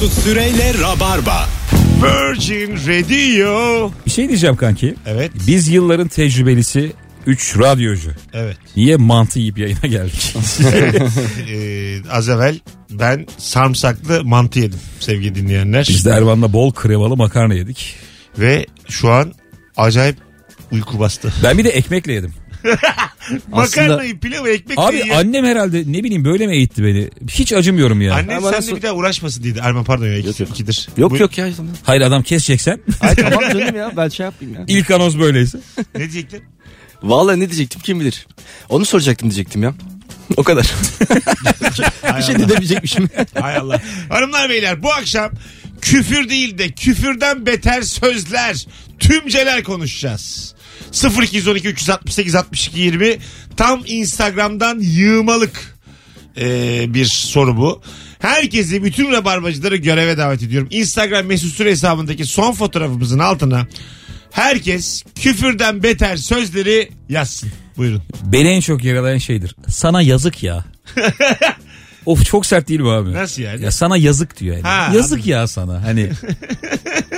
Mesut Süreyle Rabarba. Virgin Radio. Bir şey diyeceğim kanki. Evet. Biz yılların tecrübelisi 3 radyocu. Evet. Niye mantı yiyip yayına geldik? Ee, az evvel ben sarımsaklı mantı yedim sevgili dinleyenler. Biz de Ervan'la bol kremalı makarna yedik. Ve şu an acayip uyku bastı. Ben bir de ekmekle yedim. Makarnayı pilavı ekmekle Abi ye. annem herhalde ne bileyim böyle mi eğitti beni? Hiç acımıyorum ya. Annen Ama sen nasıl- de bir daha uğraşmasın dedi. Erman pardon ya iki, ikidir. Yok Bu- yok ya. tamam. Hayır adam keseceksen. Ay tamam canım ya ben şey yapayım ya. İlk anons böyleyse. Ne diyecektin? Vallahi ne diyecektim kim bilir. Onu soracaktım diyecektim ya. O kadar. bir şey de demeyecekmişim. Hay Allah. Hanımlar beyler bu akşam küfür değil de küfürden beter sözler, tümceler konuşacağız. 0212 368 62 20 tam Instagram'dan yığmalık ee, bir soru bu. Herkesi bütün rabarbacıları göreve davet ediyorum. Instagram mesut süre hesabındaki son fotoğrafımızın altına herkes küfürden beter sözleri yazsın. Buyurun. Beni en çok yaralayan şeydir. Sana yazık ya. of çok sert değil mi abi? Nasıl yani? Ya sana yazık diyor yani. Ha, yazık anladım. ya sana. Hani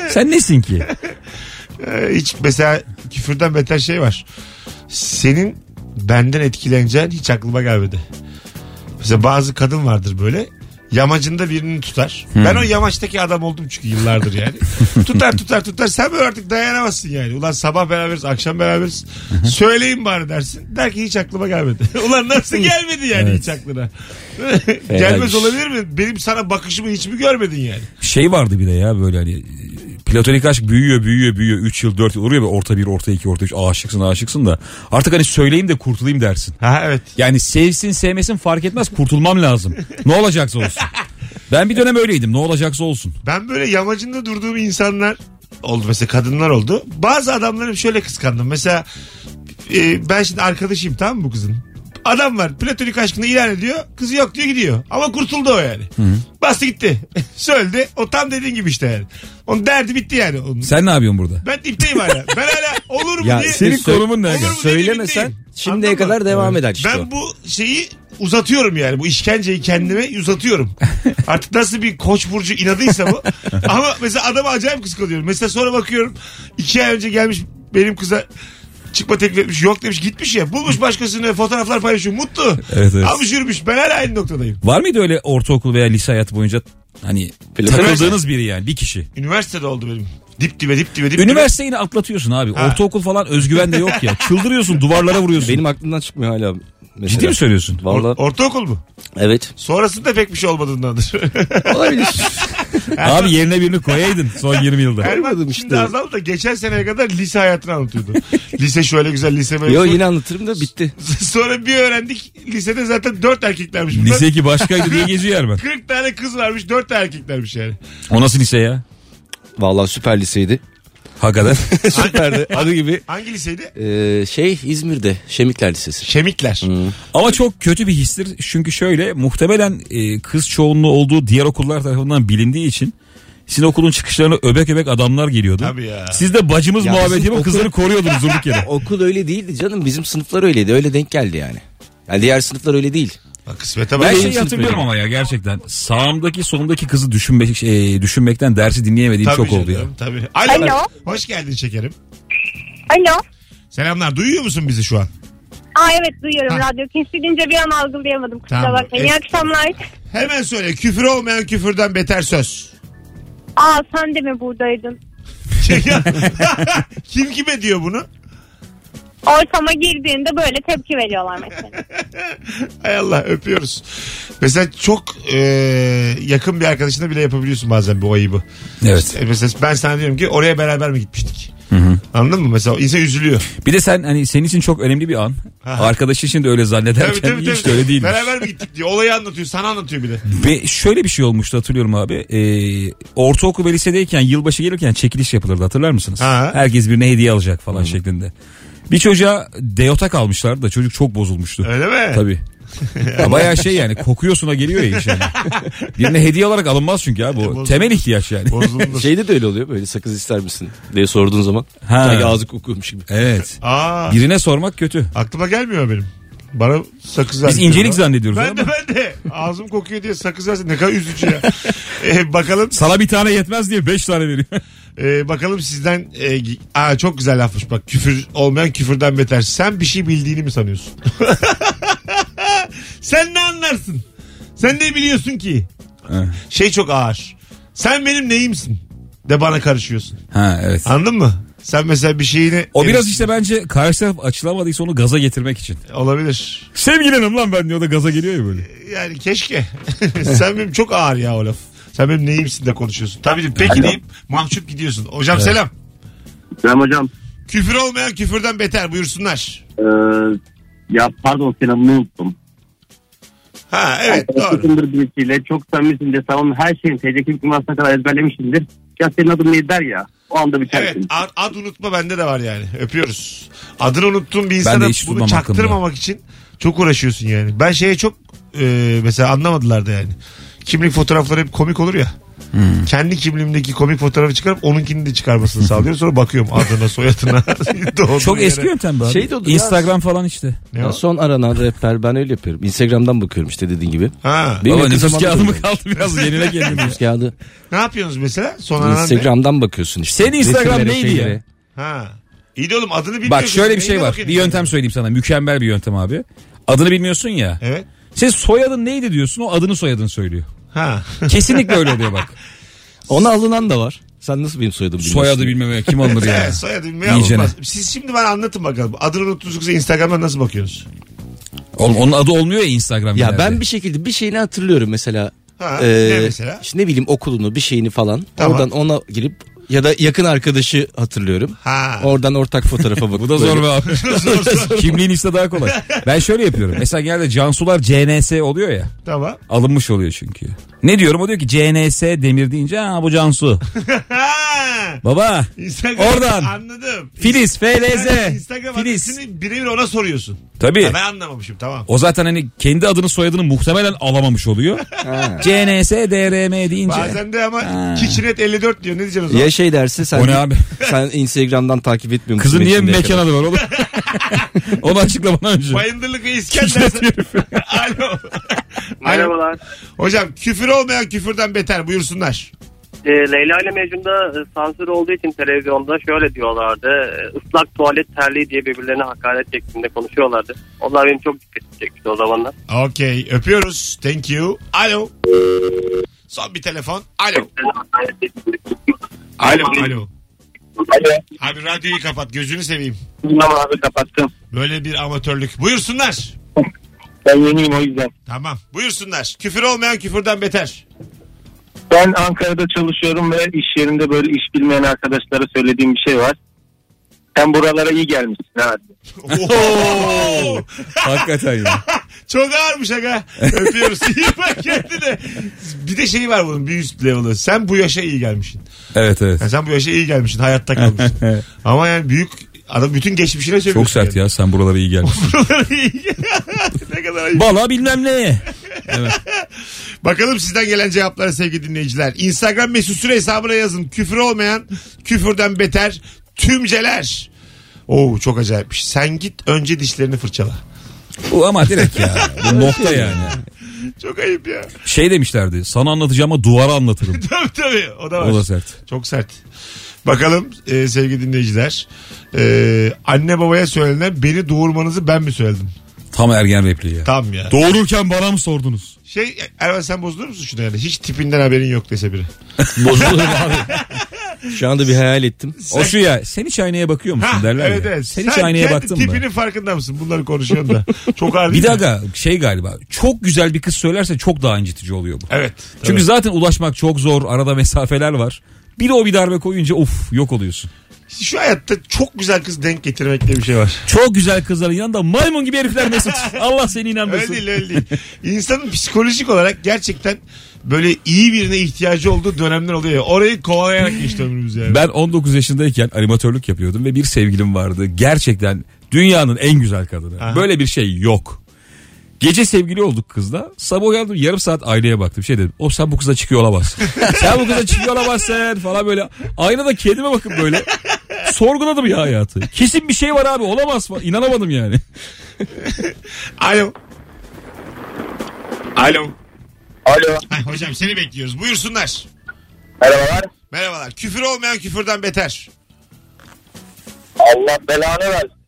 sen nesin ki? Ee, hiç mesela küfürden beter şey var. Senin benden etkileneceğin hiç aklıma gelmedi. Mesela bazı kadın vardır böyle. Yamacında birini tutar. Ben o yamaçtaki adam oldum çünkü yıllardır yani. tutar tutar tutar. Sen böyle artık dayanamazsın yani. Ulan sabah beraberiz, akşam beraberiz. Söyleyin bari dersin. Der ki hiç aklıma gelmedi. Ulan nasıl gelmedi yani Evet. hiç aklına? Gelmez olabilir mi? Benim sana bakışımı hiç mi görmedin yani? Şey vardı bir de ya böyle hani platonik aşk büyüyor büyüyor büyüyor 3 yıl 4 yıl oluyor ve orta 1 orta 2 orta 3 aşıksın aşıksın da artık hani söyleyeyim de kurtulayım dersin. Ha evet. Yani sevsin sevmesin fark etmez kurtulmam lazım. Ne olacaksa olsun. Ben bir dönem öyleydim ne olacaksa olsun. Ben böyle yamacında durduğum insanlar oldu mesela kadınlar oldu. Bazı adamları şöyle kıskandım. Mesela e, ben şimdi arkadaşıyım tamam mı bu kızın? Adam var platonik aşkını ilan ediyor. Kızı yok diyor gidiyor. Ama kurtuldu o yani. Bastı gitti. Söyledi. O tam dediğin gibi işte yani. Onun derdi bitti yani. Onun. Sen ne yapıyorsun burada? Ben dipteyim hala. Ben hala olur mu Ya diye. Senin Sö- konumun ne? Olur mu diye Söylemesen şimdiye Anladın mı? kadar devam eder işte o. Ben bu şeyi uzatıyorum yani. Bu işkenceyi kendime uzatıyorum. Artık nasıl bir koç burcu inadıysa bu. Ama mesela adamı acayip kıskanıyorum. Mesela sonra bakıyorum. iki ay önce gelmiş benim kıza çıkma teklif etmiş. Yok demiş gitmiş ya. Bulmuş başkasını fotoğraflar paylaşıyor. Mutlu. Evet, evet. Almış yürümüş. Ben hala aynı noktadayım. Var mıydı öyle ortaokul veya lise hayatı boyunca hani takıldığınız biri yani bir kişi? Üniversitede oldu benim. Dip dibe dip dibe dip dibe. Üniversiteyi yine atlatıyorsun abi. Ha. Ortaokul falan özgüven de yok ya. Çıldırıyorsun duvarlara vuruyorsun. Benim aklımdan çıkmıyor hala. Mesela. Ciddi mi söylüyorsun? Or- Vallahi ortaokul mu? evet. Sonrasında pek bir şey olmadığındandır. Olabilir. Abi yerine birini koyaydın son 20 yılda. Erman Olmadım şimdi işte. azaldı da geçen seneye kadar lise hayatını anlatıyordu. lise şöyle güzel lise böyle. Yo yine anlatırım da bitti. Sonra bir öğrendik lisede zaten dört erkeklermiş bunlar. Lise 2 başkaydı diye geziyor Erman. 40 tane kız varmış 4 tane erkeklermiş yani. O nasıl lise ya? Vallahi süper liseydi. Hakikaten. Süperdi. Adı gibi. Hangi liseydi? Ee, şey İzmir'de Şemikler Lisesi. Şemikler. Ama çok kötü bir histir. Çünkü şöyle muhtemelen e, kız çoğunluğu olduğu diğer okullar tarafından bilindiği için sizin okulun çıkışlarına öbek öbek adamlar geliyordu. Tabii ya. Siz de bacımız Ya muhabbeti yapıp okul- kızları koruyordunuz durduk yere. Okul öyle değildi canım. Bizim sınıflar öyleydi. Öyle denk geldi yani. Yani diğer sınıflar öyle değil. Bak kısmete Ben bak. şeyi sınıf hatırlıyorum ama ya gerçekten. Sağımdaki solumdaki kızı düşünmek, şey, düşünmekten dersi dinleyemediğim Tabii çok oldu ya. canım, Tabii. Alo. Alo. Hoş geldin şekerim. Alo. Selamlar. Duyuyor musun bizi şu an? Aa evet duyuyorum Ha. radyo kesilince bir an algılayamadım kusura Tamam. bakmayın. İyi Es- akşamlar. Hemen söyle. Küfür olmayan küfürden beter söz. Aa sen de mi buradaydın? Kim kime diyor bunu? Ortama girdiğinde böyle tepki veriyorlar mesela. Hay Allah öpüyoruz. Mesela çok e, yakın bir arkadaşına bile yapabiliyorsun bazen bu ayıbı. Evet. E, Mesela ben sana diyorum ki oraya beraber mi gitmiştik? Anladın mı? Mesela insan üzülüyor. Bir de sen hani senin için çok önemli bir an. Aha. Arkadaşı için de öyle zannederken Tabii, tabii, hiç tabii. de öyle değil. Beraber mi gittik diyor. Olayı anlatıyor. Sana anlatıyor bir de. Ve şöyle bir şey olmuştu hatırlıyorum abi. Ee, ortaokul ve lisedeyken yılbaşı gelirken çekiliş yapılırdı hatırlar mısınız? Ha. Herkes birine hediye alacak falan şeklinde. Bir çocuğa deota kalmışlardı da çocuk çok bozulmuştu. Öyle mi? Tabii. Ya bayağı şey yani kokuyorsuna geliyor ya iş yani. Birine hediye olarak alınmaz çünkü abi bu temel ihtiyaç yani. Bozulmuş. Şeyde de öyle oluyor. Böyle sakız ister misin diye sorduğun zaman. Ha. Sanki ağzı kokuyormuş gibi. Evet. Aa, Birine sormak kötü. aklıma gelmiyor benim. Bana sakız Biz incelik zannediyoruz Ben ama. de ben de. Ağzım kokuyor diye sakız versin. Ne kadar üzücü ya. Ee, bakalım Sana bir tane yetmez diye 5 tane veriyor. Ee, bakalım sizden e, aa, çok güzel lafmış bak küfür olmayan küfürden beter. Sen bir şey bildiğini mi sanıyorsun? Sen ne anlarsın? Sen ne biliyorsun ki? Şey çok ağır. Sen benim neyimsin? De bana karışıyorsun. ha evet. Anladın mı? Sen mesela bir şeyini... O biraz işte bence karşı taraf açılamadıysa onu gaza getirmek için. Olabilir. Sevgilenim lan ben diyor da gaza geliyor ya böyle. Yani keşke. Sen benim çok ağır ya o laf. Sen benim neyimsin de konuşuyorsun. Tabii peki deyip mahcup gidiyorsun. Hocam selam. Selam hocam. Küfür olmayan küfürden beter buyursunlar. Ee, ya pardon selamını unuttum. Ha evet doğru. Yakındır birisiyle çok samimisindir. Onun her şeyini TCK numarasına kadar ezberlemişsindir. Ya senin adın neydi der ya. O anda Evet bitersin. ad, ad unutma bende de var yani. Öpüyoruz. Adını unuttuğun bir Ben insana hiç bunu tutmam çaktırmamak için çok uğraşıyorsun yani. Ben şeye çok e, mesela anlamadılar da yani. Kimlik fotoğrafları hep komik olur ya. Hmm. Kendi kimliğimdeki komik fotoğrafı çıkarıp onunkini de çıkarmasını sağlıyorum. Sonra bakıyorum adına soyadına. Çok yere. eski yöntem be abi. Şey de olur ya. Instagram falan işte. Ne Ya o? son aranan rapper ben öyle yapıyorum. Instagram'dan bakıyorum işte dediğin gibi. Ha. Benim Baba nüfus kağıdı mı kaldı biraz yenile kendini. Nüfus kağıdı. Ne yapıyorsunuz mesela? Son aranan ne? Instagram'dan bakıyorsun işte. Senin Instagram Resimlere, neydi ya? şeylere. Ha. İyi de oğlum adını bilmiyorsun. Bak şöyle bir şey var. Bir yöntem söyleyeyim sana. Mükemmel bir yöntem abi. Adını bilmiyorsun ya. Evet. Sen soyadın neydi diyorsun o adını soyadını söylüyor. Ha. Kesinlikle öyle oluyor bak. Ona alınan da var. Sen nasıl benim soyadımı bilmiyorsun? Soyadı bilmemeye kim alınır ya? Evet, soyadı bilmeye İyicene. alınmaz. Siz şimdi bana anlatın bakalım. Adını unuttuğunuz Instagram'dan nasıl bakıyorsunuz? Oğlum onun adı olmuyor ya Instagram. Ya ben bir şekilde bir şeyini hatırlıyorum mesela. Ha, Ee, ne mesela? işte ne bileyim okulunu bir şeyini falan. Tamam. Oradan ona girip ya da yakın arkadaşı hatırlıyorum. Ha. Oradan ortak fotoğrafa bakıp Bu da zor be abi. Kimliğin işte daha kolay. Ben şöyle yapıyorum. Mesela genelde Cansular CNS oluyor ya. Tamam. Alınmış oluyor çünkü. Ne diyorum? O diyor ki CNS demir deyince ha bu Cansu. Baba Instagram. Oradan. Anladım. Filiz FLZ. Instagram Filiz. adresini birebir ona soruyorsun. Tabii. Ha, ben anlamamışım tamam. O zaten hani kendi adını soyadını muhtemelen alamamış oluyor. CNS DRM deyince. Bazen de ama Ha. Kitchenet 54 diyor. Ne diyeceksin o zaman? Ya şey derse sen O ne abi? sen Instagram'dan takip etmiyor musun? Kızın niye mekan adı var oğlum? Onu açıkla bana önce. Bayındırlık ve İskender. Alo. Merhabalar. Hocam küfür olmayan küfürden beter buyursunlar. Ee, Leyla ile Mecnun'da e, sansür olduğu için televizyonda şöyle diyorlardı. e, ıslak tuvalet terliği diye birbirlerine hakaret şeklinde konuşuyorlardı. Onlar benim çok dikkatimi çekmişti o zamanlar. Okey öpüyoruz. Thank you. Alo. Son bir telefon. Alo. Alo. Alo. Alo. Abi radyoyu kapat gözünü seveyim. Tamam abi kapattım. Böyle bir amatörlük. Buyursunlar. Ben yeniyim o yüzden. Tamam. Buyursunlar. Küfür olmayan küfürden beter. Ben Ankara'da çalışıyorum ve iş yerinde böyle iş bilmeyen arkadaşlara söylediğim bir şey var. Sen buralara iyi gelmişsin ha. Oo. Hakikaten ya. Çok ağırmış aga. Öpüyoruz. İyi bak kendine. Bir de şey var bunun bir üst level'ı. Sen bu yaşa iyi gelmişsin. Evet evet. Yani sen bu yaşa iyi gelmişsin. Hayatta kalmışsın. Ama yani büyük adam bütün geçmişine söylüyorsun. Çok sert ya sen buralara iyi gelmişsin. ne kadar ayıp. Bala bilmem ne. Bakalım sizden gelen cevapları sevgili dinleyiciler. Instagram mesut süre hesabına yazın. Küfür olmayan küfürden beter tümceler. Oo çok acayipmiş. Sen git önce dişlerini fırçala. Bu ama direkt ya. Bu nokta yani. Çok ayıp ya. Şey demişlerdi. Sana anlatacağımı duvara anlatırım. tabii tabii o da var. O da sert. Çok sert. Bakalım e, sevgili dinleyiciler. E, anne babaya söylenen beni doğurmanızı ben mi söyledim? Tam ergen repliği ya. Tam ya. Doğururken bana mı sordunuz? Şey Erman sen bozulur musun şuna yani? Hiç tipinden haberin yok dese biri. Bozulurum abi. Şu anda bir hayal ettim. O şu ya sen hiç aynaya bakıyor musun Ha, derler evet ya. evet. Sen hiç aynaya baktın mı? tipinin farkında mısın? Bunları konuşuyorsun da. Çok ağır Bir aga şey galiba çok güzel bir kız söylerse çok daha incitici oluyor bu. Evet. Çünkü tabii. zaten ulaşmak çok zor arada mesafeler var. Bir de o bir darbe koyunca of yok oluyorsun. Şu hayatta çok güzel kız denk getirmek diye bir şey var. Çok güzel kızların yanında maymun gibi herifler Mesut. Allah seni Öyle inanmasın. değil öyle değil. İnsanın psikolojik olarak gerçekten böyle iyi birine ihtiyacı olduğu dönemler oluyor. ya. Orayı kovalayarak geçti ömrümüz yani. Ben 19 yaşındayken animatörlük yapıyordum ve bir sevgilim vardı. Gerçekten dünyanın en güzel kadını. Aha. Böyle bir şey yok. Gece sevgili olduk kızla. Sabah uyandım yarım saat aynaya baktım. Şey dedim. O sen bu kıza çıkıyor olamazsın. sen bu kıza çıkıyor olamazsın falan böyle. Aynada kendime bakıp böyle. sorguladım ya hayatı. Kesin bir şey var abi olamaz mı? İnanamadım yani. Alo. Alo. Alo. Ay, hocam seni bekliyoruz. Buyursunlar. Merhabalar. Merhabalar. Küfür olmayan küfürden beter. Allah belanı versin.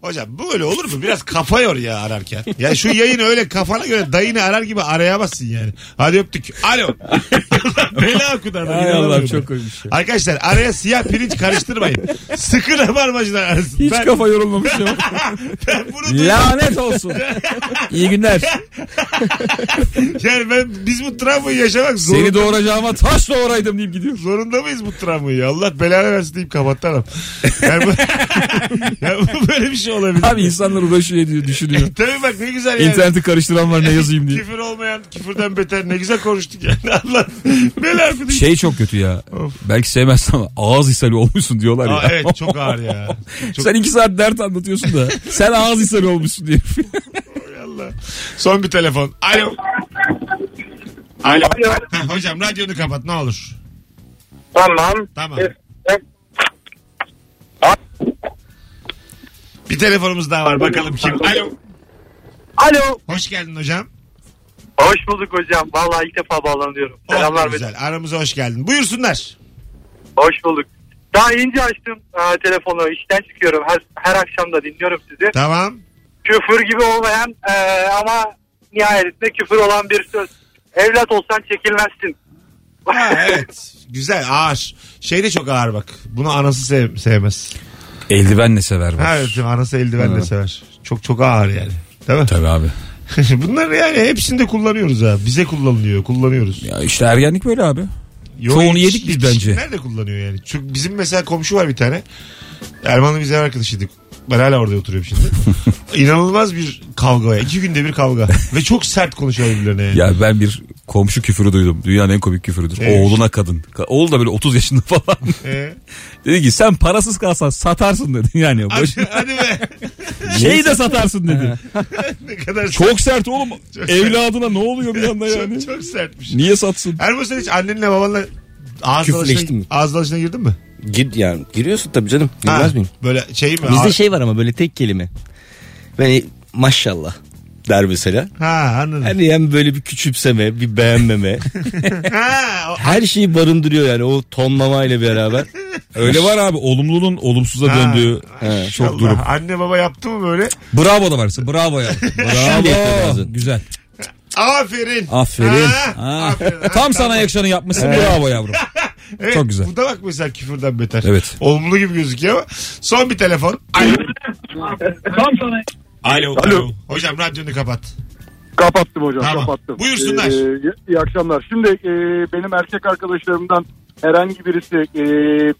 Hocam böyle olur mu? Biraz kafa yor ya ararken. Ya şu yayını öyle kafana göre dayını arar gibi arayamazsın yani. Hadi öptük. Alo. Bela okudu adam. Ay Allah çok koymuş ya. Arkadaşlar araya siyah pirinç karıştırmayın. Sıkı rabarbacılar arasın. Hiç ben, kafa yorulmamış ya. ben bunu. Lanet olsun. İyi günler. Yani ben, biz bu travmayı yaşamak zorunda, Seni doğuracağıma taş doğuraydım deyip gidiyor. zorunda mıyız bu travmayı? Allah belanı versin deyip kapatalım. Yani bu, yani bu böyle bir şey olabilir. Abi insanlar uğraşıyor ediyor düşünüyor. Tabii bak ne güzel yani. İnterneti karıştıran var ne yazayım diye. Küfür olmayan küfürden beter ne güzel konuştuk yani. Allah belanı versin. Şey çok kötü ya. Belki sevmezsin ama ağız ishali olmuşsun diyorlar ya. Aa, evet çok ağır ya. Çok Sen iki saat dert anlatıyorsun da sen ağız ishali olmuşsun diye. Allah. Son bir telefon. Alo. Alo. Ha, hocam radyonu kapat ne olur. Tamam. Tamam. Evet. Bir telefonumuz daha var bakalım kim. Alo. Alo. Hoş geldin hocam. Hoş bulduk hocam. Vallahi ilk defa bağlanıyorum. Oh, Selamlar. güzel. Aramıza hoş geldin. Buyursunlar. Hoş bulduk. Daha ince açtım e, telefonu. İşten çıkıyorum. Her, her akşam da dinliyorum sizi. Tamam. Küfür gibi olmayan e, ama nihayetinde küfür olan bir söz. Evlat olsan çekilmezsin. Ha, evet. Güzel ağır. Şey de çok ağır bak. Bunu anası sev- sevmez. Eldivenle sever var. Evet anası eldivenle sever. Çok çok ağır yani. Değil mi? Tabii abi. Bunlar yani hepsinde kullanıyoruz ha. Bize kullanılıyor. Kullanıyoruz. Ya işte ergenlik böyle abi. Yo, Çoğunu yetiş- yedik biz bence. yetişkinler de kullanıyor yani. Çünkü bizim mesela komşu var bir tane. Erman'la biz ev arkadaşıydık. Ben hala orada oturuyorum şimdi. İnanılmaz bir kavga. ya. İki günde bir kavga. Ve çok sert konuşuyor birbirlerine yani. Ya ben bir komşu küfürü duydum. Dünyanın en komik küfürüdür. Evet. Oğluna kadın. Ka- Oğlu da böyle 30 yaşında falan. Ee, dedi ki sen parasız kalsan satarsın dedi. Yani boş, hadi, hadi be. şeyi de satarsın dedi. ne kadar Çok sert oğlum. Çok Evladına ne oluyor bir anda yani? çok, çok sertmiş. Niye satsın? Erman sen hiç annenle babanla ağız Küfürleştin dalaşına, mi? ağız dalaşına girdin mi? Gir, yani giriyorsun tabii canım. Ha, Girmez miyim? Böyle şey mi? Bizde Ağ- şey var ama böyle tek kelime. Yani maşallah der mesela. Ha anladım. Hani yani böyle bir küçümseme, bir beğenmeme. ha, o- Her şeyi barındırıyor yani o tonlamayla beraber. Öyle var abi olumlunun olumsuza Ha. döndüğü He. çok Allah. durum. Anne baba yaptı mı böyle? Bravo da varsa bravo ya. Bravo. Güzel. Aferin. Aferin. Ha, Ha. aferin. Ha, Tam sana yakışanı yapmışsın bravo yavrum. Evet, Çok güzel. Bu da bak mesela küfürden beter. Evet. Olumlu gibi gözüküyor ama. Son bir telefon. Alo. Alo. Alo. Hocam radyonu kapat. Kapattım hocam Tamam. kapattım. Buyursunlar. Ee, iyi akşamlar. Şimdi e, benim erkek arkadaşlarımdan herhangi birisi e,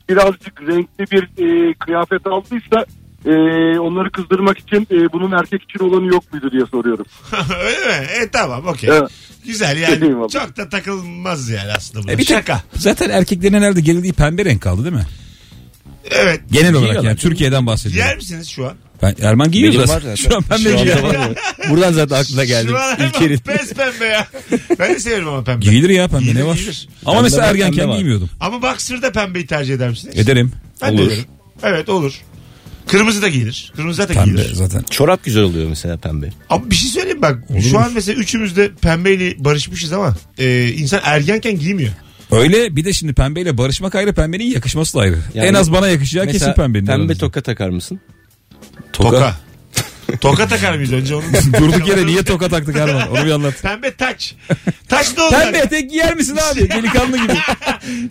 birazcık renkli bir e, kıyafet aldıysa e, onları kızdırmak için e, bunun erkek için olanı yok muydu diye soruyorum. Öyle mi? E tamam okey. Evet. Güzel yani. Eyvallah. Çok da takılmaz yani aslında bu. E bir tek- Şaka. Zaten erkeklerin herhalde gerildiği pembe renk kaldı değil mi? Evet. Genel olarak Giyiyorlar. yani Türkiye'den bahsediyorum. Yer misiniz şu an? Ben Erman giyiyor Benim zaten. Şu an pembe giyiyor. Buradan zaten aklına geldi. Şu an pes pembe ya. Ben de severim ama pembe. Giyilir ya pembe Giyilir, ne var? giyilir. Ama Pembe mesela ergenken giymiyordum. Ama boxer'da pembeyi tercih eder misiniz? Ederim. Ben de Olur. ederim. Evet olur. Kırmızı da giyilir. Kırmızı zaten Pembe giyilir. zaten. Çorap güzel oluyor mesela pembe. Ama bir şey söyleyeyim bak. Olur şu an mesela üçümüz de pembeyle barışmışız ama e, insan ergenken giymiyor. Öyle bir de şimdi pembeyle barışmak ayrı pembenin yakışması da ayrı. Yani en az bana yakışacağı kesin Mesela pembenin. pembe aranızda. toka takar mısın? Toka. Toka takar mıyız önce onu? Durduk yere niye toka taktık Erman? Onu bir anlat. Pembe taç. Taç ne oldu? Pembe etek giyer misin abi? Delikanlı gibi.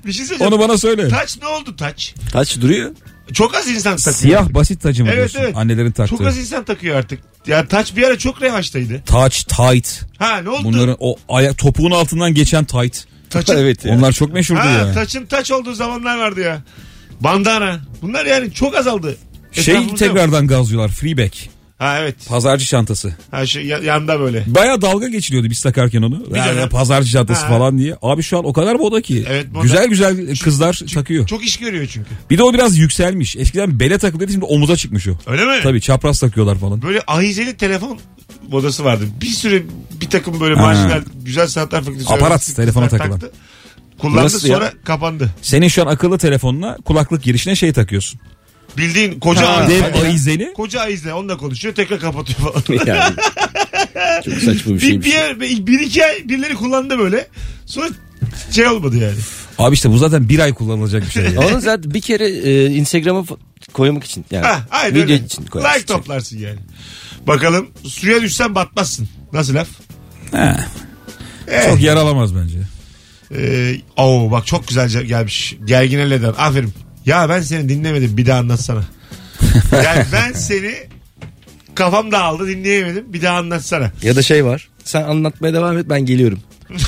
Bir şey söyleyeceğim. Onu bana söyle. Taç ne oldu taç? Taç duruyor. Çok az insan takıyor. Siyah basit tacı mı Evet, diyorsun? evet. Annelerin Çok taktığı. az insan takıyor artık. Ya taç bir ara çok revaçtaydı. Taç, tight. Ha ne oldu? Bunların o ayak topuğun altından geçen tight. Taçın, evet ya. Onlar çok meşhurdu ha, ya. taçın taç olduğu zamanlar vardı ya. Bandana. Bunlar yani çok azaldı. Şey Etrafımızda yok. tekrardan gazlıyorlar. Freeback. Ha evet. Pazarcı çantası. Ha şu ya- yanda böyle. Baya dalga geçiliyordu biz takarken onu. Yani dönem. pazarcı çantası Ha. falan diye. Abi şu an o kadar moda ki. Evet, moda. Güzel güzel kızlar takıyor. Çok iş görüyor çünkü. Bir de o biraz yükselmiş. Eskiden bele takılıyordu şimdi omuza çıkmış o. Öyle mi? Tabii çapraz takıyorlar falan. Böyle ahizeli telefon modası vardı. Bir süre bir takım böyle Ha. marjinal güzel sanatlar fakültesi. Aparat, öğrencisi telefona kızlar takılan. taktı. Kullandı Nasıl ya? sonra kapandı. Senin şu an akıllı telefonuna kulaklık girişine şey takıyorsun. Bildiğin koca Ha. Dev ayizeli. Koca ayize onunla konuşuyor tekrar kapatıyor falan. yani. Çok saçma bir bir, şeymiş. bir, yer- bir iki ay birileri kullandı böyle. Sonra şey olmadı yani. Abi işte bu zaten bir ay kullanılacak bir şey. ya. Onu zaten bir kere e, Instagram'a fa- koymak için. Yani Ha, aynen video öyle. için koymak Like için. toplarsın yani. Bakalım suya düşsen batmazsın. Nasıl laf? He. Eh. Çok yaralamaz bence. Ee, oo bak çok güzel ce- gelmiş. Gergin Eleden. Aferin. Ya ben seni dinlemedim bir daha anlatsana. yani ben seni kafam dağıldı dinleyemedim bir daha anlatsana. Ya da şey var. Sen anlatmaya devam et ben geliyorum.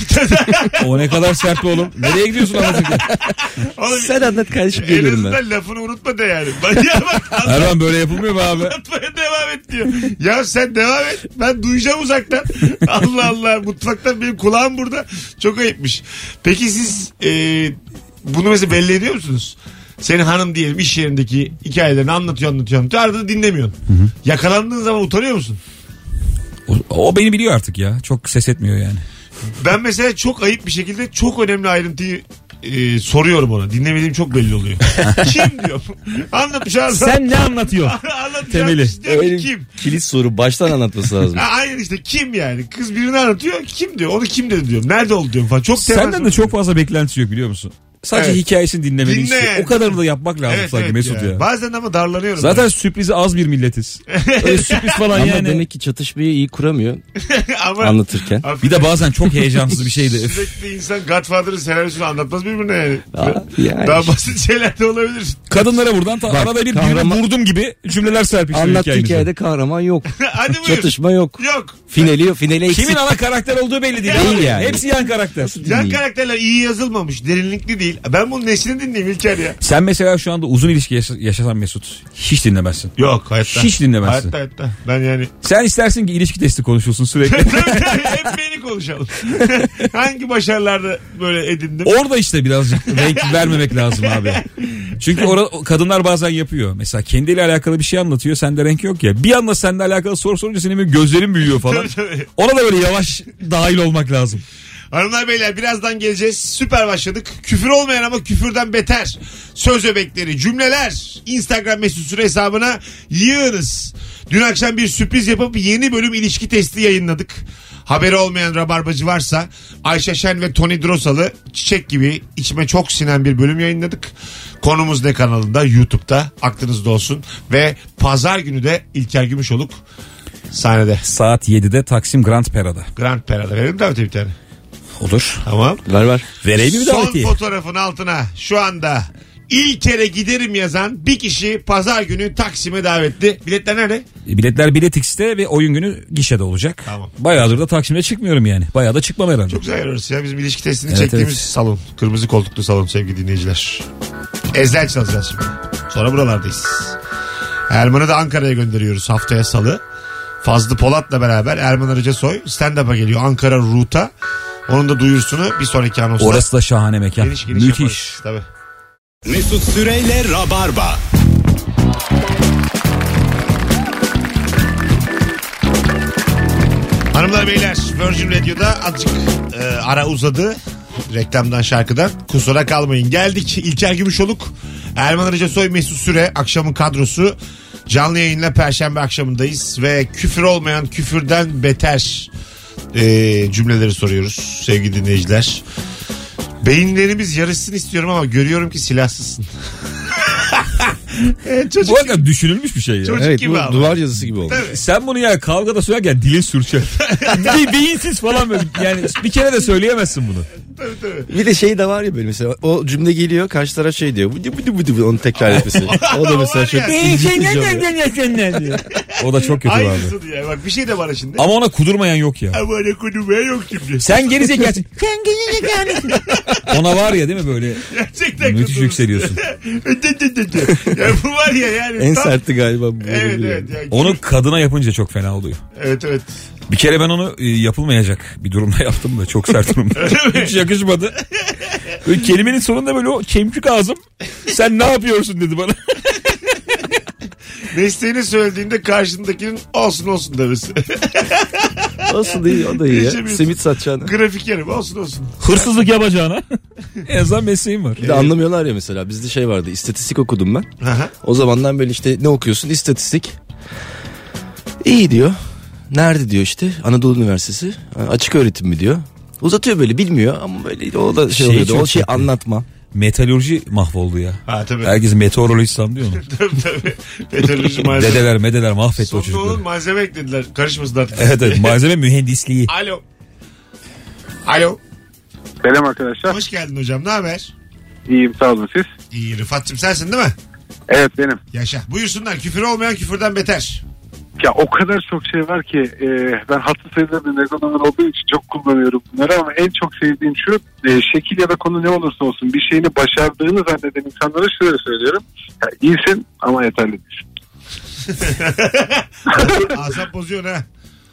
O ne kadar sert oğlum. Nereye gidiyorsun anlatırken? Oğlum, Sen anlat kardeşim en geliyorum ben. azından lafını unutma da yani. Ya bak Erman böyle yapılmıyor mu abi? anlatmaya devam et diyor. Ya sen devam et. Ben duyacağım uzaktan. Allah Allah. Mutfaktan benim kulağım burada. Çok ayıpmış. Peki siz e, bunu mesela belli ediyor musunuz? Senin hanım diyelim iş yerindeki hikayelerini anlatıyor anlatıyor anlatıyor. Arada da dinlemiyorsun. Yakalandığın zaman utanıyor musun? O, o beni biliyor artık ya. Çok ses etmiyor yani. Ben mesela çok ayıp bir şekilde çok önemli ayrıntıyı e, soruyorum ona. Dinlemediğim çok belli oluyor. kim diyor. Anlatmış abi. Sen ne anlatıyorsun? Anlatacağım Temeli. Öyle kim? kilit soru baştan anlatması lazım. Aynen işte kim yani? Kız birini anlatıyor. Kim diyor? Onu kim dedi diyorum. Nerede oldu diyorum falan. Çok Senden de çok fazla beklentisi yok biliyor musun? Sadece Evet. hikayesini dinlemeni Dinle istiyor. yani. O kadarını da yapmak lazım Evet, sanki evet Mesut ya. Bazen ama darlanıyorum. Zaten sürprizi az bir milletiz. Öyle sürpriz falan Ama yani. demek ki çatışmayı iyi kuramıyor ama anlatırken. Bir de bazen çok heyecansız bir şeydi. Sürekli insan Godfather'ın senaryosunu anlatmaz birbirine yani. Aa, yani. Daha basit şeyler de olabilir. Kadınlara buradan ta- Bak, arada bir kahraman- birini vurdum gibi cümleler serpiştiriyor Anlat hikayenize. hikayede kahraman yok. Hadi buyur. Çatışma yok. Yok. Finali yok. Finali eksik. Kimin ana karakter olduğu belli değil. Değil yani. Hepsi yan karakter. Yan karakterler iyi yazılmamış. Derinlikli değil. Ben bunun nesini dinleyeyim İlker ya. Sen mesela şu anda uzun ilişki yaşa- yaşasan Mesut hiç dinlemezsin. Yok hayatta. Hiç dinlemezsin. Hayatta hayatta. Ben yani Sen istersin ki ilişki testi konuşulsun sürekli. hep beni konuşalım. Hangi başarılarda böyle edindim? Orada işte birazcık renk vermemek lazum abi. Çünkü orada kadınlar bazen yapıyor. Mesela kendiyle alakalı bir şey anlatıyor. Sende renk yok ya. Bir anda seninle alakalı soru sorunca senin böyle gözlerin büyüyor falan. Tabii, tabii. Ona da böyle yavaş dahil olmak lazım. Hanımlar beyler birazdan geleceğiz. Süper başladık. Küfür olmayan ama küfürden beter. Söz öbekleri, cümleler Instagram mesut süre hesabına yığınız. Dün akşam bir sürpriz yapıp yeni bölüm ilişki testi yayınladık. Haberi olmayan rabarbacı varsa Ayşe Şen ve Tony Drosalı çiçek gibi içime çok sinen bir bölüm yayınladık. Konumuz ne kanalında YouTube'da aklınızda olsun. Ve pazar günü de İlker Gümüşoluk sahnede. Saat 7'de Taksim Grand Pera'da. Grand Pera'da verelim daveti bir tane. Olur. Tamam. Ver ver. Vereyim mi Son davetiye? fotoğrafın altına şu anda ilk kere giderim yazan bir kişi pazar günü Taksim'e davetli. Biletler nerede? E, Biletler Bilet X'te ve oyun günü gişede olacak. Tamam. Bayağıdır da Taksim'e çıkmıyorum yani. Bayağı da çıkmam herhalde. Çok güzel yer orası ya. Bizim ilişki testini Evet, çektiğimiz evet. salon. Kırmızı koltuklu salon sevgili dinleyiciler. Ezler çalacağız şimdi. Sonra buralardayız. Erman'ı da Ankara'ya gönderiyoruz haftaya salı. Fazlı Polat'la beraber Erman Arıca Soy stand-up'a geliyor Ankara Ruta. Onun da duyurusunu bir sonraki anonsta. Orası da şahane mekan. geniş geniş Müthiş. yaparız. Tabii. Mesut Süreyle Rabarba. Hanımlar beyler Virgin Radio'da azıcık e, ara uzadı. Reklamdan şarkıdan. Kusura kalmayın. Geldik İlker Gümüşoluk. Erman Arıca Soy Mesut Süre akşamın kadrosu. Canlı yayınla Perşembe akşamındayız. Ve küfür olmayan küfürden beter e, cümleleri soruyoruz sevgili dinleyiciler. Beyinlerimiz yarışsın istiyorum ama görüyorum ki silahsızsın. evet, çocuk, Bu hakikaten düşünülmüş bir şey ya. Çocuk Evet gibi bu ama. duvar yazısı gibi oldu. Tabii. Sen bunu ya kavgada söylerken dilin sürçer. Be- beyinsiz falan böyle. Yani bir kere de söyleyemezsin bunu. Tabii, tabii. Bir de şey de var ya böyle mesela o cümle geliyor karşı taraf şey diyor. Bıdı bıdı bıdı bıdı, onu tekrar etmesi. O da mesela çok ilginç bir cümle. O da çok kötü abi. Aynısı diye. Bak bir şey de var şimdi. Ama ona kudurmayan yok ya. Ama ne kudumaya yok şimdi. Sen geri zekalısın. Sen geri zekalısın. Ona var ya değil mi böyle? Gerçekten Müthiş kudurursun. yükseliyorsun. ya bu var ya yani. En tam- sertti galiba bu. Evet evet. Yani. Onu kadına yapınca çok fena oluyor. Evet evet. Bir kere ben onu e, yapılmayacak bir durumda yaptım da çok sert durumda. Hiç yakışmadı. Böyle kelimenin sonunda böyle o çemkük ağzım sen ne yapıyorsun dedi bana. Mesleğini söylediğinde karşındakinin olsun olsun demesi. Olsun iyi o da iyi ya. Simit satacağını. Grafikerim olsun olsun. Hırsızlık yapacağına. en azından mesleğim var. Bir de anlamıyorlar ya mesela bizde şey vardı istatistik okudum ben. Aha. O zamandan böyle işte ne okuyorsun istatistik. İyi diyor. Nerede diyor işte Anadolu Üniversitesi açık öğretim mi diyor. Uzatıyor böyle bilmiyor ama böyle o da şey Şeyi oluyordu. O şey anlatma. Metalurji mahvoldu ya. Ha tabii. Herkes meteoroloji sanıyor onu. tabii tabii. Meteoroloji malzeme. Dedeler medeler mahvetti o Sonunda onun çocukları. malzeme eklediler. Karışmasın artık. Evet evet malzeme mühendisliği. Alo. Alo. Selam arkadaşlar. Hoş geldin hocam. Ne haber? İyiyim sağ olun siz. İyi Rıfat'cığım sensin değil mi? Evet benim. Yaşa. Buyursunlar. Küfür olmayan küfürden beter. Ya o kadar çok şey var ki e, ben hatlı sayıda bir megonomen olduğu için çok kullanıyorum bunları ama en çok sevdiğim şu e, şekil ya da konu ne olursa olsun bir şeyini başardığını zanneden insanlara şöyle söylüyorum. Ya, iyisin ama yeterli değilsin. Asap bozuyor ha.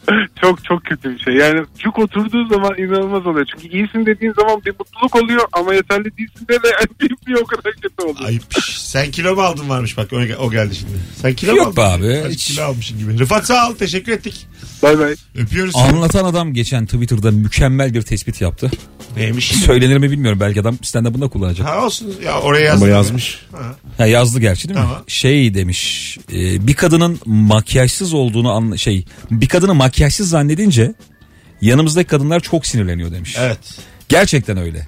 çok çok kötü bir şey. Yani cuk oturduğu zaman inanılmaz oluyor. Çünkü iyisin dediğin zaman bir mutluluk oluyor ama yeterli değilsin de de yani bir, bir o kadar kötü oluyor. Ayıp. Sen kilo mu aldın varmış bak o, o geldi şimdi. Sen kilo mu Yok aldın? be abi, hiç. kilo almışsın gibi. Rıfat sağ ol. Teşekkür ettik. Bay bay. Öpüyoruz. Anlatan adam geçen Twitter'da mükemmel bir tespit yaptı. Neymiş? Söylenir mi bilmiyorum belki adam stand-up'ında kullanacak. Ha olsun. Ya oraya yazdım. Ama yazmış. Ha, yazdı gerçi değil mi? Tamam. Şey demiş e, bir kadının makyajsız olduğunu anla, şey bir kadını makyajsız zannedince yanımızdaki kadınlar çok sinirleniyor demiş. Evet. Gerçekten öyle.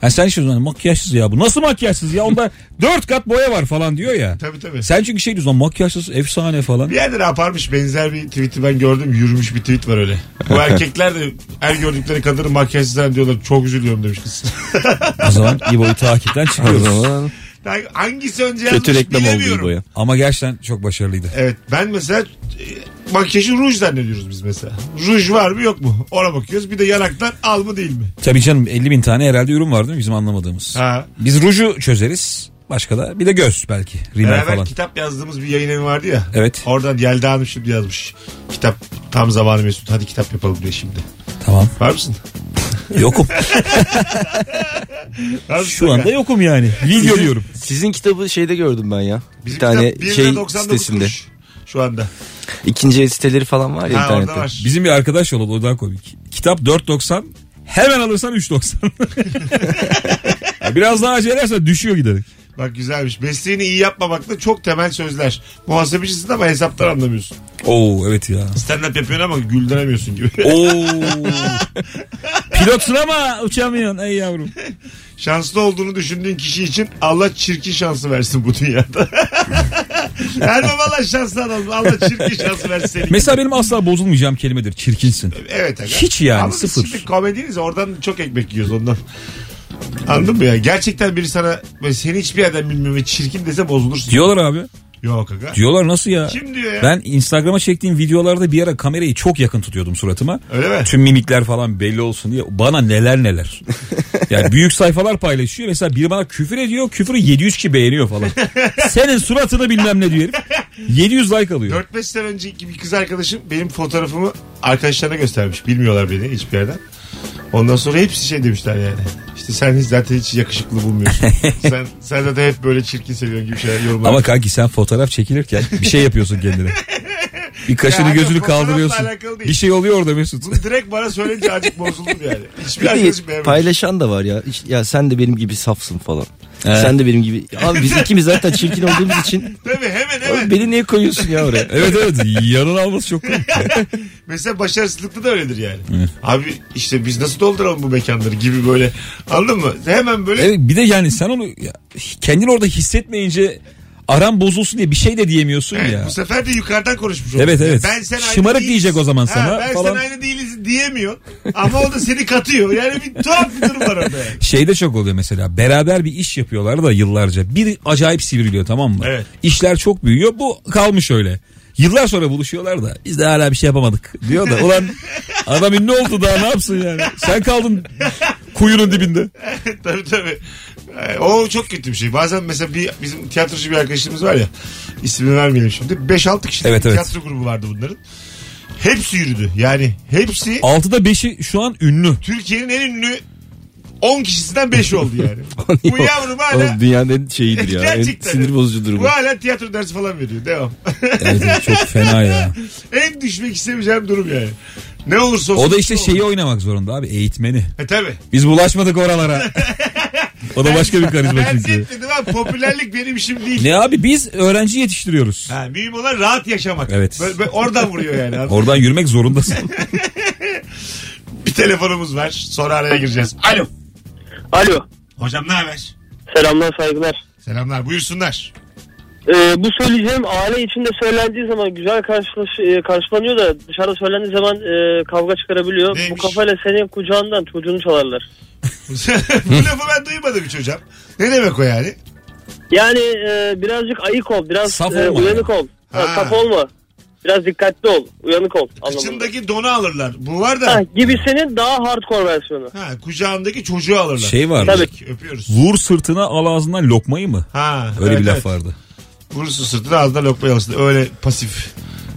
Ha sen şey diyorsun makyajsız ya bu nasıl makyajsız ya onda dört kat boya var falan diyor ya. Tabii tabii. Sen çünkü şey diyorsun makyajsız efsane falan. Bir yerde ne yaparmış benzer bir tweet'i ben gördüm. Yürümüş bir tweet var öyle. Bu erkekler de her gördükleri kadını makyajsız zannediyorlar. Çok üzülüyorum demiş kız. O zaman İbo'yu takipten O çıkıyoruz. zaman Hangisi önce yazmış kötü reklam oldu bilemiyorum. Ama gerçekten çok başarılıydı. Evet ben mesela e, makyajı ruj zannediyoruz biz mesela. Ruj var mı yok mu? Ona bakıyoruz. Bir de yanaktan al mı değil mi? Tabii canım 50 bin tane herhalde ürün var değil mi bizim anlamadığımız. Ha. Biz ruju çözeriz. Başka da bir de göz belki. Rimel Beraber falan. kitap yazdığımız bir yayın evi vardı ya. Evet. Oradan Yelda Hanım şimdi yazmış. Kitap tam zamanı Mesut. Hadi kitap yapalım diye şimdi. Tamam. Var mısın? Yokum. Şu anda yokum yani. Video diyorum. Sizin kitabı şeyde gördüm ben ya. Bizim bir tane kitap 1 şey lira 99 sitesinde. kuruş Şu anda. İkinci el siteleri falan var ya Ha, orada internette. var. Bizim bir arkadaş yolladı o daha komik. Kitap 4.90 hemen alırsan 3.90. Ya Biraz daha acele edersen düşüyor giderek. Bak güzelmiş. Mesleğini iyi yapmamakta çok temel sözler. Muhasebecisin ama hesaptan anlamıyorsun. Oo evet ya. Stand up yapıyorsun ama güldüremiyorsun gibi. Oo. Pilotsun ama uçamıyorsun ey yavrum. Şanslı olduğunu düşündüğün kişi için Allah çirkin şansı versin bu dünyada. Ermem Allah şanslı adamım. Allah çirkin şansı versin seni. Mesela benim asla bozulmayacağım kelimedir çirkinsin. Evet. Aga. Hiç yani, Ama biz sıfır. şimdi komediniz oradan çok ekmek yiyoruz ondan. Anladın mı ya? Gerçekten biri sana böyle seni hiçbir yerden bilmiyor ve çirkin dese bozulursun. Diyorlar abi. Yok aga. Diyorlar nasıl ya? Kim diyor ya? Ben Instagram'a çektiğim videolarda bir ara kamerayı çok yakın tutuyordum suratıma. Öyle mi? Tüm mimikler falan belli olsun diye. Bana neler neler. Yani büyük sayfalar paylaşıyor. Mesela biri bana küfür ediyor. Küfürü 700 kişi beğeniyor falan. Senin suratını bilmem ne diyor herif. 700 like alıyor. 4-5 sene önceki bir kız arkadaşım benim fotoğrafımı arkadaşlarına göstermiş. Bilmiyorlar beni hiçbir yerden. Ondan sonra hepsi şey demişler yani. İşte sen hiç zaten hiç yakışıklı bulmuyorsun. sen, sen zaten hep böyle çirkin seviyorsun gibi şeyler yorumlar. Ama kanki sen fotoğraf çekilirken bir şey yapıyorsun kendine. Bir kaşını Ya, gözünü fotoğrafla kaldırıyorsun. alakalı değil. Bir şey oluyor orada Mesut. Bunu direkt bana söyleyince acık bozuldum yani. Hiçbir Bir arkadaşım de beğenmemiş. paylaşan da var ya. Ya sen de benim gibi safsın falan. Evet. Sen de benim gibi. Abi biz ikimiz zaten çirkin olduğumuz için. Tabii hemen Abi hemen. beni niye koyuyorsun ya oraya? Evet evet yanına alması çok komik. Mesela başarısızlıkta da öyledir yani. Abi işte biz nasıl dolduralım bu mekanları gibi böyle. Anladın mı? Hemen böyle Evet, bir de yani sen onu kendini orada hissetmeyince aran bozulsun diye bir şey de diyemiyorsun Evet, ya. bu sefer de yukarıdan konuşmuş olduk. Evet, evet. Ben sen aynı Şımarık değiliz. diyecek o zaman sana ben falan. sen aynı değiliz diyemiyor. Ama o da seni katıyor. Yani bir tuhaf bir durum var orada yani. Şeyde çok oluyor mesela beraber bir iş yapıyorlar da yıllarca bir acayip sivriliyor tamam mı? Evet. İşler çok büyüyor bu kalmış öyle. Yıllar sonra buluşuyorlar da biz de hala bir şey yapamadık diyor da ulan adam ünlü oldu daha ne yapsın yani sen kaldın kuyunun dibinde. tabii tabii. Ee, O çok kötü bir şey. Bazen mesela bir bizim tiyatrocu bir arkadaşımız var ya. ismini vermeyelim şimdi. 5-6 kişilik Evet, evet. tiyatro grubu vardı bunların. Hepsi yürüdü. Yani hepsi 6'da 5'i şu an ünlü. Türkiye'nin en ünlü 10 kişisinden 5'i oldu yani. bu yavrum hala Oğlum dünyanın en şeyidir ya. En Gerçekten. sinir bozucudur bu. Bu hala tiyatro dersi falan veriyor. Devam. Evet, çok fena ya. en düşmek istemeyeceğim durum yani. Ne olursa olsun. O da işte olur. şeyi oynamak zorunda abi eğitmeni. E tabi. Biz bulaşmadık oralara. o da başka bir karizma Ben çünkü. dedim abi popülerlik benim işim değil. Ne abi biz öğrenci yetiştiriyoruz. Ha, mühim olan rahat yaşamak. Evet. Böyle, böyle oradan vuruyor yani. Oradan yürümek zorundasın. Bir telefonumuz var. Sonra araya gireceğiz. Alo. Alo. Hocam ne haber? Selamlar saygılar. Selamlar buyursunlar. Ee, bu söyleyeceğim aile içinde söylendiği zaman güzel karşılaş, e, karşılanıyor da dışarıda söylendiği zaman e, kavga çıkarabiliyor. Neymiş? Bu kafayla senin kucağından çocuğunu çalarlar. Bu lafı ben duymadım hiç hocam. Ne demek o yani? Yani e, birazcık ayık ol, biraz Saf e, olma uyanık ol. Ha, Ha. saf olma. Biraz dikkatli ol, uyanık ol anlamında. Kıçındaki donu alırlar. Bu var da. Ha, gibisinin daha hardcore versiyonu. Ha, kucağındaki çocuğu alırlar. Şey var. Tabii. Öpüyoruz. Vur sırtına al ağzından lokmayı mı? Ha, Öyle evet, bir laf evet. vardı. Vurursun sırtına ağzına lokma yalasın. Öyle pasif.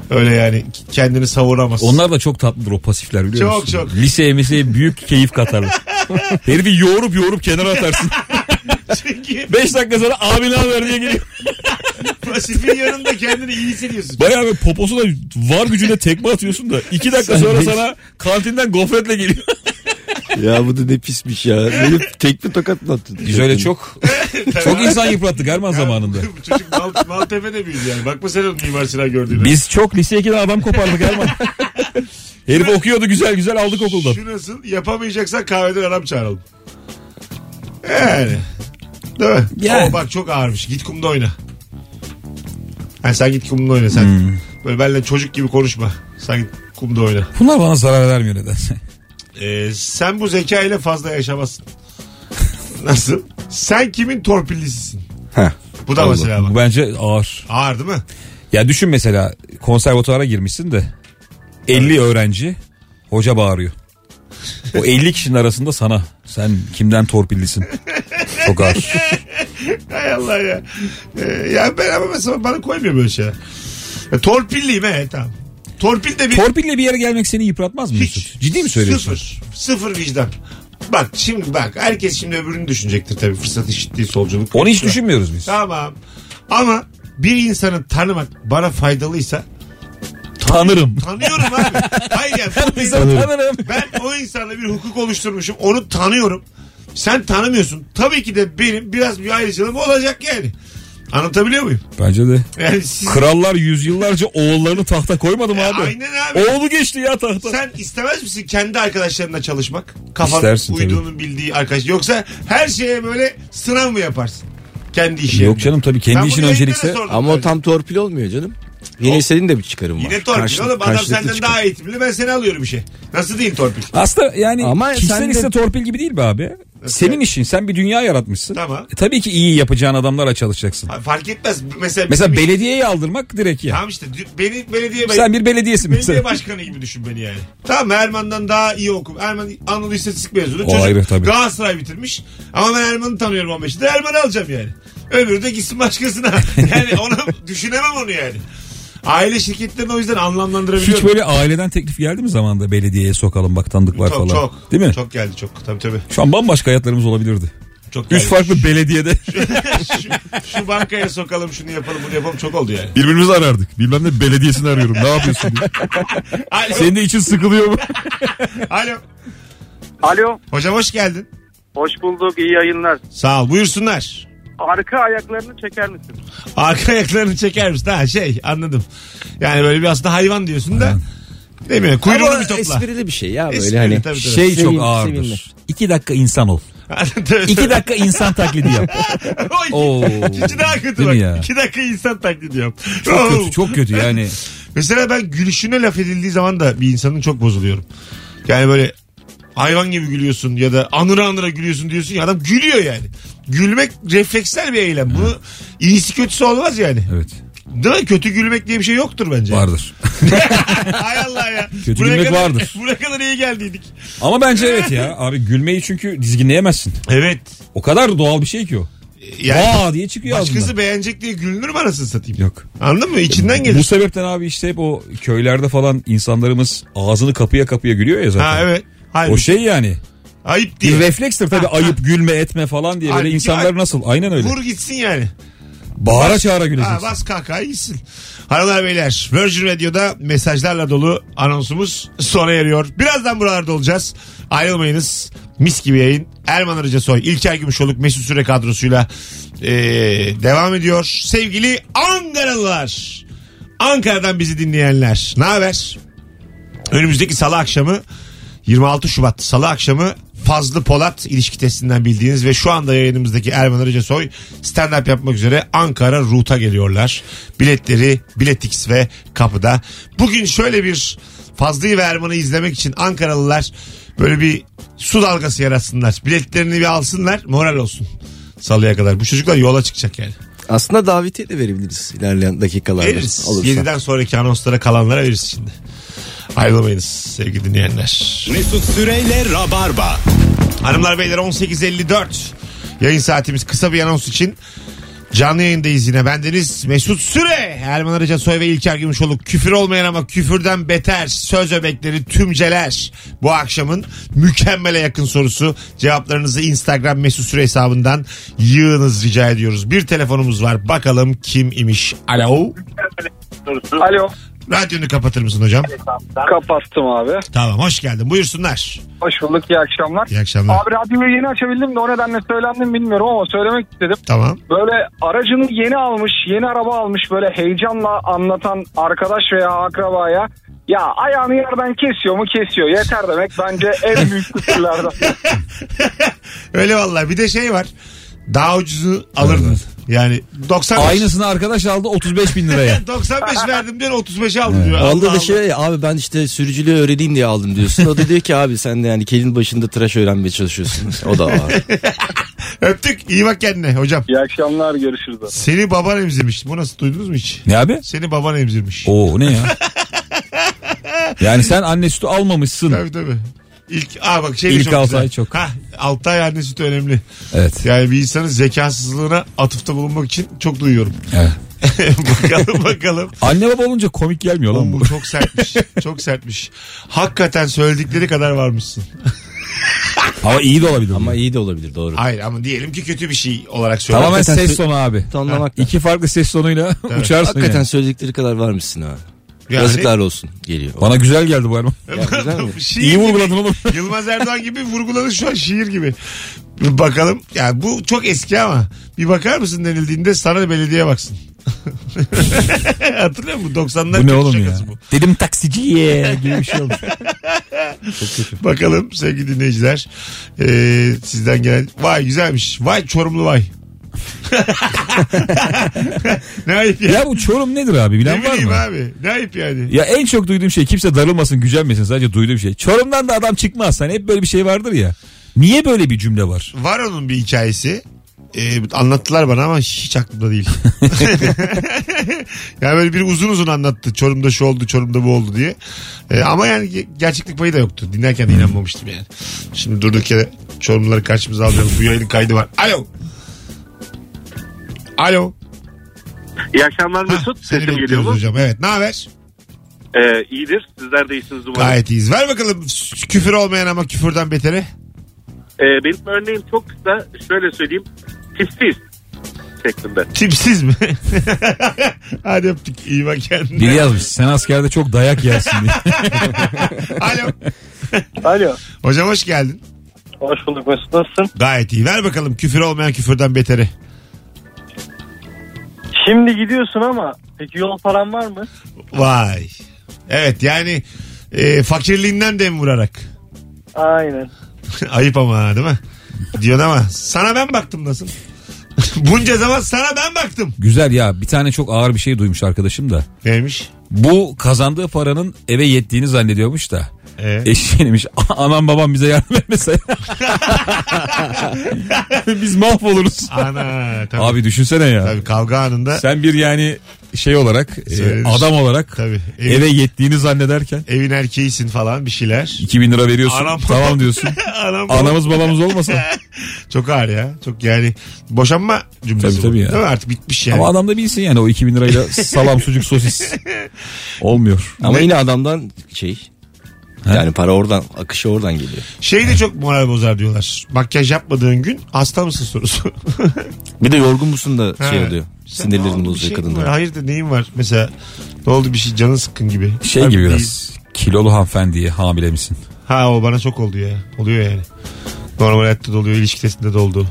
Öyle yani kendini savuramaz. Onlar da çok tatlıdır o pasifler biliyor Çok, musun? çok. Liseye miseye büyük keyif katarlar. Herifi yoğurup yoğurup kenara atarsın. Çünkü 5 dakika sonra abi ne haber diye geliyor. pasifin yanında kendini iyi hissediyorsun. Bayağı bir poposuna var gücüne tekme atıyorsun da 2 dakika sonra sana kantinden gofretle geliyor. Ya bu da ne pismiş ya. Benim tekme tokat mı attın? Biz öyle çok çok insan yıprattık Erman zamanında. Bu çocuk Mal, Maltepe'de büyüdü yani. Bakma sen onun Mimar Sinan gördüğüne. Biz çok lise 2'de adam kopardık Erman. Herif okuyordu güzel güzel aldık okuldan. Şu nasıl? Yapamayacaksan kahveden adam çağıralım. Yani. Değil mi? Yani. Ama bak çok ağırmış. Git kumda oyna. Yani sen git kumda oyna sen. Hmm. Böyle benimle çocuk gibi konuşma. Sen git kumda oyna. Bunlar bana zarar vermiyor nedense. Ee, sen bu zeka ile fazla yaşamazsın. Nasıl? Sen kimin torpillisisin? Heh. Bu da Allah. mesela bak. Bu bence ağır. Ağır değil mi? Ya düşün mesela konservatuara girmişsin de 50 öğrenci hoca bağırıyor. O 50 kişinin arasında sana sen kimden torpillisin? Çok ağır. Hay Allah ya. Ee, ya ben ama mesela bana koymuyor böyle şey. Ya, torpilliyim he tamam. Torpil de bir... Torpille bir yere gelmek seni yıpratmaz mı Mesut? Ciddi mi söylüyorsun? Sıfır. Sıfır vicdan. Bak şimdi bak herkes şimdi öbürünü düşünecektir tabii fırsat eşitliği solculuk. Onu hiç düşünmüyoruz biz. Tamam. Ama bir insanı tanımak bana faydalıysa Tanırım. tanıyorum abi. Hayır yani bu benim-. Tanırım. ben o insanla bir hukuk oluşturmuşum. Onu tanıyorum. Sen tanımıyorsun. Tabii ki de benim biraz bir ayrıcalığım olacak yani. Anlatabiliyor muyum? Bence de. Yani siz... Krallar yüzyıllarca oğullarını tahta koymadı mı abi? Aynen abi. Oğlu geçti ya tahta. Sen istemez misin kendi arkadaşlarınla çalışmak? Kafan İstersin tabii. uyduğunu bildiği arkadaş. Yoksa her şeye böyle sınav mı yaparsın? Kendi işi. Yok canım tabii kendi Ben işin öncelikse. Ama o tabii. tam torpil olmuyor canım. Yine O- istediğin de bir çıkarım var. Yine torpil Karşı- oğlum. Adam senden çıkarım. daha eğitimli ben seni alıyorum işe. Nasıl değil torpil? Aslında yani Ama kişisel sen de- iste torpil gibi değil be abi. Senin işin sen bir dünya yaratmışsın. Tamam. E, tabii ki iyi yapacağın adamlarla çalışacaksın. Ha, Fark etmez. Mesela, Mesela bizim- belediyeyi aldırmak direkt ya. Tamam işte dü- beni belediye Sen bir belediyesin belediye mesela. başkanı gibi düşün beni yani. Tamam Erman'dan daha iyi okum. Erman Anadolu İstatistik mezunu. O Çocuk ayrı tabii. Galatasaray bitirmiş. Ama ben Erman'ı tanıyorum 15'te. Erman'ı alacağım yani. Öbürü de gitsin başkasına. yani onu düşünemem onu yani. Aile şirketlerini o yüzden anlamlandırabiliyorum. Hiç böyle aileden teklif geldi mi zamanda belediyeye sokalım bak tanıdık var çok, falan. Çok. Değil mi? Çok geldi çok. Tabii tabii. Şu an bambaşka hayatlarımız olabilirdi. Çok geldi. Üç farklı belediyede şu, şu bankaya sokalım şunu yapalım bunu yapalım çok oldu yani. birbirimizi arardık. Bilmem ne belediyesini arıyorum. Ne yapıyorsun diye. Alo. Senin de için sıkılıyor mu? Alo. Alo. Hocam hoş geldin. Hoş bulduk. iyi yayınlar. Sağ ol buyursunlar. Arka ayaklarını çeker misin? Arka ayaklarını çeker misin? Ha şey anladım. Yani böyle bir aslında hayvan diyorsun da. Değil mi? Kuyruğunu bir topla. esprili bir şey ya böyle Esprili, hani. tabii, tabii. Şey Sevin- çok ağırdır. sevinme. İki dakika insan ol. İki dakika insan taklidi yap. Oo. İkinci daha kötü Değil bak. ya? İki dakika insan taklidi yap. Çok Oo. kötü çok kötü yani. Mesela ben gülüşüne laf edildiği zaman da bir insanın çok bozuluyorum. Yani böyle hayvan gibi gülüyorsun ya da anıra anıra gülüyorsun diyorsun ya adam gülüyor yani. Gülmek refleksel bir eylem. Bu iyisi kötüsü olmaz yani. Evet Değil mi? Kötü gülmek diye bir şey yoktur bence. vardır. Hay Allah ya. Kötü Buraya gülmek kadar- vardır. Buraya kadar iyi geldiydik. Ama bence evet ya. Abi gülmeyi çünkü dizginleyemezsin. Evet. O kadar doğal bir şey ki o. Yani Vaa diye çıkıyor başkası ağzından. beğenecek diye gülünür mü anasını satayım? Yok. Anladın mı? İçinden Bu gelir. sebepten abi işte hep o köylerde falan insanlarımız ağzını kapıya kapıya gülüyor ya zaten. Ha evet. Hayır. O şey yani. Ayıp Bir diye. reflekstir tabii ayıp gülme etme falan diye böyle Halbuki insanlar ayıp. nasıl? Aynen öyle. Vur gitsin yani. Bağıra çağıra Ha, güleceksin. bas kahkahayı gitsin. Hanımlar beyler Virgin Radio'da mesajlarla dolu anonsumuz sona eriyor. Birazdan buralarda olacağız. Ayrılmayınız. Mis gibi yayın. Erman Arıca Soy, İlker Gümüşoluk, Mesut Süre kadrosuyla eee, devam ediyor. Sevgili Ankaralılar. Ankara'dan bizi dinleyenler. Ne haber? Önümüzdeki salı akşamı 26 Şubat salı akşamı Fazlı Polat ilişki testinden bildiğiniz ve şu anda yayınımızdaki Erman Arıca Soy stand-up yapmak üzere Ankara Ruta geliyorlar. Biletleri Biletix ve kapıda. Bugün şöyle bir Fazlı'yı ve Erman'ı izlemek için Ankaralılar böyle bir su dalgası yaratsınlar. Biletlerini bir alsınlar moral olsun. Salıya kadar. Bu çocuklar yola çıkacak yani. Aslında davetiye de verebiliriz ilerleyen dakikalarda. Veririz. Olursa. 7'den sonraki anonslara kalanlara veririz şimdi. Ayrılmayınız sevgili dinleyenler. Mesut Süreyle Rabarba. Hanımlar beyler 18.54 yayın saatimiz kısa bir anons için canlı yayındayız yine. Bendeniz Mesut Süre. Erman Arıca Soy ve İlker Gümüşoluk. Küfür olmayan ama küfürden beter. Söz öbekleri tümceler bu akşamın mükemmele yakın sorusu. Cevaplarınızı Instagram Mesut Süre hesabından yığınız rica ediyoruz. Bir telefonumuz var. Bakalım kim imiş? Alo. Alo. Radyonu kapatır mısın hocam Kapattım abi. tamam hoş geldin buyursunlar Hoş bulduk iyi akşamlar. iyi akşamlar Abi radyoyu yeni açabildim de o nedenle söylendim bilmiyorum ama söylemek istedim. tamam Böyle aracını yeni almış, yeni araba almış böyle heyecanla anlatan arkadaş veya akrabaya ya ayağını yerden kesiyor mu kesiyor yeter demek bence en büyük küfürlerden. Öyle vallahi bir de şey var. Daha ucuzu alırdın. Yani 95. Aynısını arkadaş aldı 35 bin liraya. 95 verdim diyor 35 aldım diyor. Onda Allah da şey ya, abi ben işte sürücülüğü öğreneyim diye aldım diyorsun. O da diyor ki abi sen de yani kelin başında tıraş öğrenmeye çalışıyorsun. O da var. Öptük. İyi bak kendine hocam. İyi akşamlar görüşürüz. Seni baban emzirmiş. Bu nasıl duydunuz mu hiç? Ne abi? Seni baban emzirmiş. Oo ne ya? Yani sen anne sütü almamışsın. Tabii tabii. İlk, aa bak şey de İlk çok altı güzel. ay çok. Ha, 6 ay anne sütü önemli. Evet. Yani bir insanın zekasızlığına atıfta bulunmak için çok duyuyorum. evet. bakalım bakalım. Anne baba olunca komik gelmiyor lan Oğlum bu. bu çok sertmiş. çok sertmiş. Hakikaten söyledikleri kadar varmışsın. Ama iyi de olabilir. Ama Ama iyi de olabilir doğru. Hayır ama diyelim ki kötü bir şey olarak söyle. Tamamen Hakikaten ses sö- tonu abi. Tonlamak da. İki farklı ses tonuyla uçarsın Hakikaten yani. söyledikleri kadar varmışsın ha. Yani- Yazıklar olsun geliyor. Bana güzel geldi bu Erman. Ya, güzel mi? Şiir İyi gibi. vurguladın oğlum. Yılmaz Erdoğan gibi vurguladın şu an şiir gibi. Bir bakalım. Yani bu çok eski ama bir bakar mısın denildiğinde sana belediye baksın. Hatırlıyor musun? 90'lar Bu ne oğlum ya? şakası bu. Dedim taksiciye gibi bir şey olmuş. Bakalım sevgili dinleyiciler. Ee, sizden gelen. Vay güzelmiş. Vay çorumlu vay. ne ayıp ya. ya bu çorum nedir abi ne bilen var bileyim mı? abi. Ne ayıp yani. Ya en çok duyduğum şey kimse darılmasın gücenmesin sadece duyduğum şey. Çorum'dan da adam çıkmaz. Hani hep böyle bir şey vardır ya. Niye böyle bir cümle var? Var onun bir hikayesi. Ee, anlattılar bana ama hiç aklımda değil. yani böyle bir uzun uzun anlattı. Çorum'da şu oldu, Çorum'da bu oldu diye. Ee, ama yani ge- gerçeklik payı da yoktu. Dinlerken de inanmamıştım yani. Şimdi durduk yere Çorumluları karşımıza alacağız. Bu yayının kaydı var. Alo. Alo. İyi akşamlar Hah, Mesut. seni Sesim geliyor mu? hocam. Evet ne haber? Ee, iyidir. Sizler de iyisiniz umarım. Gayet iyiyiz. Ver bakalım küfür olmayan ama küfürden beteri. Ee, benim örneğim çok kısa. Şöyle söyleyeyim. Tipsiz şeklinde. Tipsiz mi? Hadi öptük. İyi bak kendine. Biri yazmış sen askerde çok dayak yersin diye. Alo. Alo. Hocam hoş geldin. Hoş bulduk Mesut nasılsın? Gayet iyi. Ver bakalım küfür olmayan küfürden beteri. Şimdi gidiyorsun ama peki yol paran var mı? Vay. Evet yani e, fakirliğinden dem vurarak. Aynen. Ayıp ama değil mi? Diyorsun ama sana ben baktım nasıl? Bunca zaman sana ben baktım. Güzel ya bir tane çok ağır bir şey duymuş arkadaşım da. Neymiş? Bu kazandığı paranın eve yettiğini zannediyormuş da. Ee? Eşeğiymiş. Anam babam bize yardım etmese. Biz mahvoluruz. Ana tabii. Abi düşünsene ya. Tabii kavga anında Sen bir yani şey olarak e, Söylenir. adam olarak tabii evin, eve yettiğini zannederken evin erkeğisin falan bir şeyler. 2000 lira veriyorsun. Anam- tamam diyorsun. Anam, Anamız babamız olmasa. Çok ağır ya. Çok yani boşanma cümlesi Tabii, tabii ya. Değil mi? Artık bitmiş yani. Ama adam da bilsin yani o 2000 lirayla salam sucuk sosis olmuyor. Ama yine adamdan şey Yani para oradan akışı oradan geliyor. Şey de çok moral bozar diyorlar. Makyaj yapmadığın gün hasta mısın sorusu. Bir de yorgun musun da şey Ha. oluyor. Sen Sinirlerini bozuyor şey kadınlar. Hayır da neyin var? Mesela ne oldu bir şey canın sıkkın gibi. Şey Abi gibi değil. biraz. Kilolu hanımefendiye hamile misin? Ha o bana çok oldu ya. Oluyor yani. Normal hayatta da oluyor, ilişki testinde de oldu.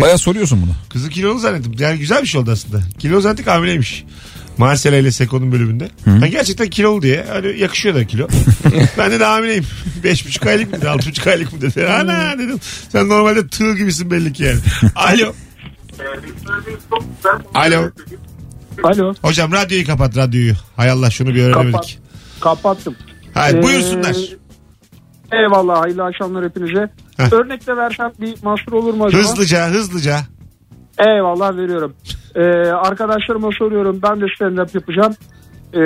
Baya soruyorsun bunu. Kızı kilolu zannettim. Yani güzel bir şey oldu aslında. Kilo zannettik hamileymiş. Marcela ile Seko'nun bölümünde. Ha, gerçekten kilolu diye. Hani yakışıyor da kilo. ben de, hamileyim. Beş buçuk aylık mı dedi? Altı buçuk aylık mı dedi? Ana dedim. Sen normalde tığ gibisin belli ki yani. Alo. Alo. Alo. Hocam radyoyu kapat radyoyu. Hay Allah şunu bir öğrenemedik. Kapat. Kapattım. Hayır Ee, buyursunlar. Eyvallah hayırlı akşamlar hepinize. Heh. Örnek de versem bir mahsur olur mu acaba? Hızlıca hızlıca. Eyvallah veriyorum. Ee, arkadaşlarıma soruyorum ben de stand up yapacağım. Ee,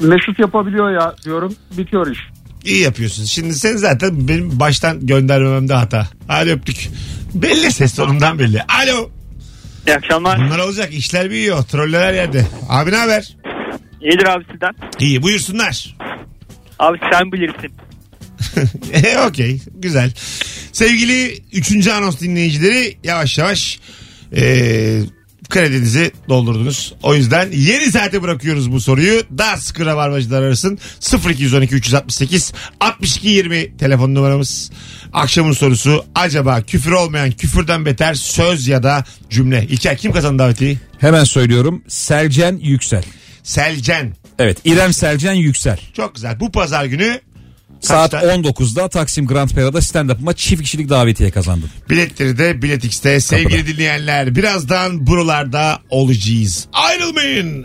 Mesut yapabiliyor ya diyorum bitiyor iş. İyi yapıyorsun. Şimdi sen zaten benim baştan göndermememde hata. Hadi öptük. Belli ses tonundan belli. Alo. İyi akşamlar. Bunlar olacak. İşler büyüyor. Troller her yerde. Abi ne haber? İyidir abi sizden. İyi buyursunlar. Abi sen bilirsin. E, Okey. Güzel. Sevgili 3. anons dinleyicileri yavaş yavaş e, kredinizi doldurdunuz. O yüzden yeni saate bırakıyoruz bu soruyu. Daha sıkı rabarbacılar arasın. 0212 368 62 20 telefon numaramız. Akşamın sorusu acaba küfür olmayan küfürden beter söz ya da cümle. İlker kim kazandı davetiyi? Hemen söylüyorum. Selcen Yüksel. Selcen. Evet İrem Selcen Yüksel. Çok güzel. Bu pazar günü Saat Kaçta? 19'da Taksim Grand Pera'da stand-up'ıma çift kişilik davetiye kazandım. Biletleri de Bilet X'te sevgili dinleyenler. Birazdan buralarda olacağız. Ayrılmayın.